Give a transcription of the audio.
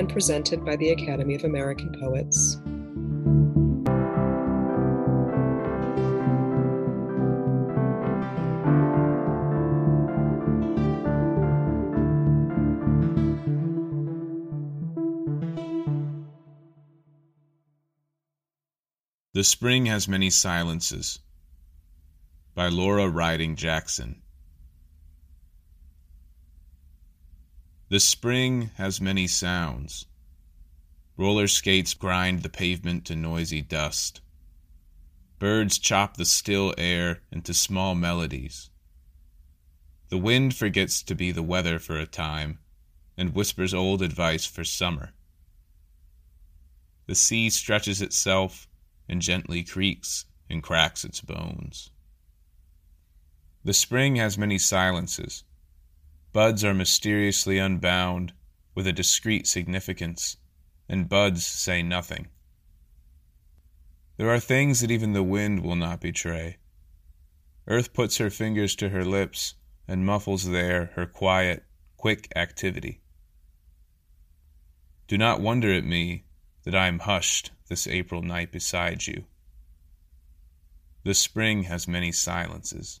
and presented by the Academy of American Poets. The Spring Has Many Silences by Laura Riding Jackson. The spring has many sounds. Roller skates grind the pavement to noisy dust. Birds chop the still air into small melodies. The wind forgets to be the weather for a time and whispers old advice for summer. The sea stretches itself and gently creaks and cracks its bones. The spring has many silences. Buds are mysteriously unbound with a discreet significance, and buds say nothing. There are things that even the wind will not betray. Earth puts her fingers to her lips and muffles there her quiet, quick activity. Do not wonder at me that I am hushed this April night beside you. The spring has many silences.